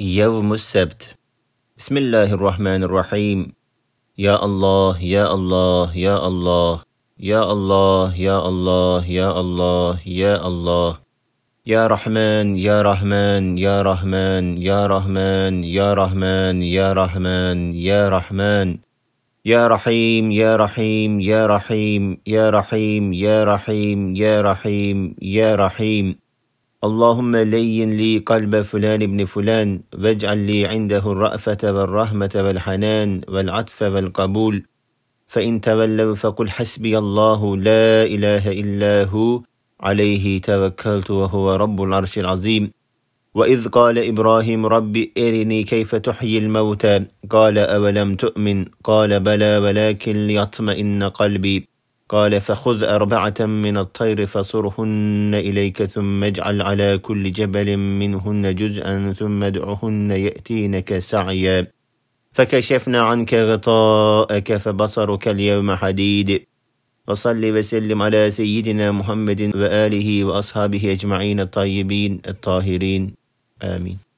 يوم السبت. بسم الله الرحمن الرحيم. يا الله يا الله يا الله يا الله يا الله يا الله يا الله. يا رحمن يا رحمن يا رحمن يا رحمن يا رحمن يا رحمن يا رحمن. يا رحيم يا رحيم يا رحيم يا رحيم يا رحيم يا رحيم يا رحيم. اللهم لين لي قلب فلان ابن فلان واجعل لي عنده الرأفة والرحمة والحنان والعطف والقبول. فإن تولوا فقل حسبي الله لا إله إلا هو عليه توكلت وهو رب العرش العظيم. وإذ قال إبراهيم رب إرني كيف تحيي الموتى؟ قال أولم تؤمن؟ قال بلى ولكن ليطمئن قلبي. قال فخذ أربعة من الطير فصرهن إليك ثم اجعل على كل جبل منهن جزءا ثم ادعهن يأتينك سعيا. فكشفنا عنك غطاءك فبصرك اليوم حديد. وصل وسلم على سيدنا محمد وآله وأصحابه أجمعين الطيبين الطاهرين. آمين.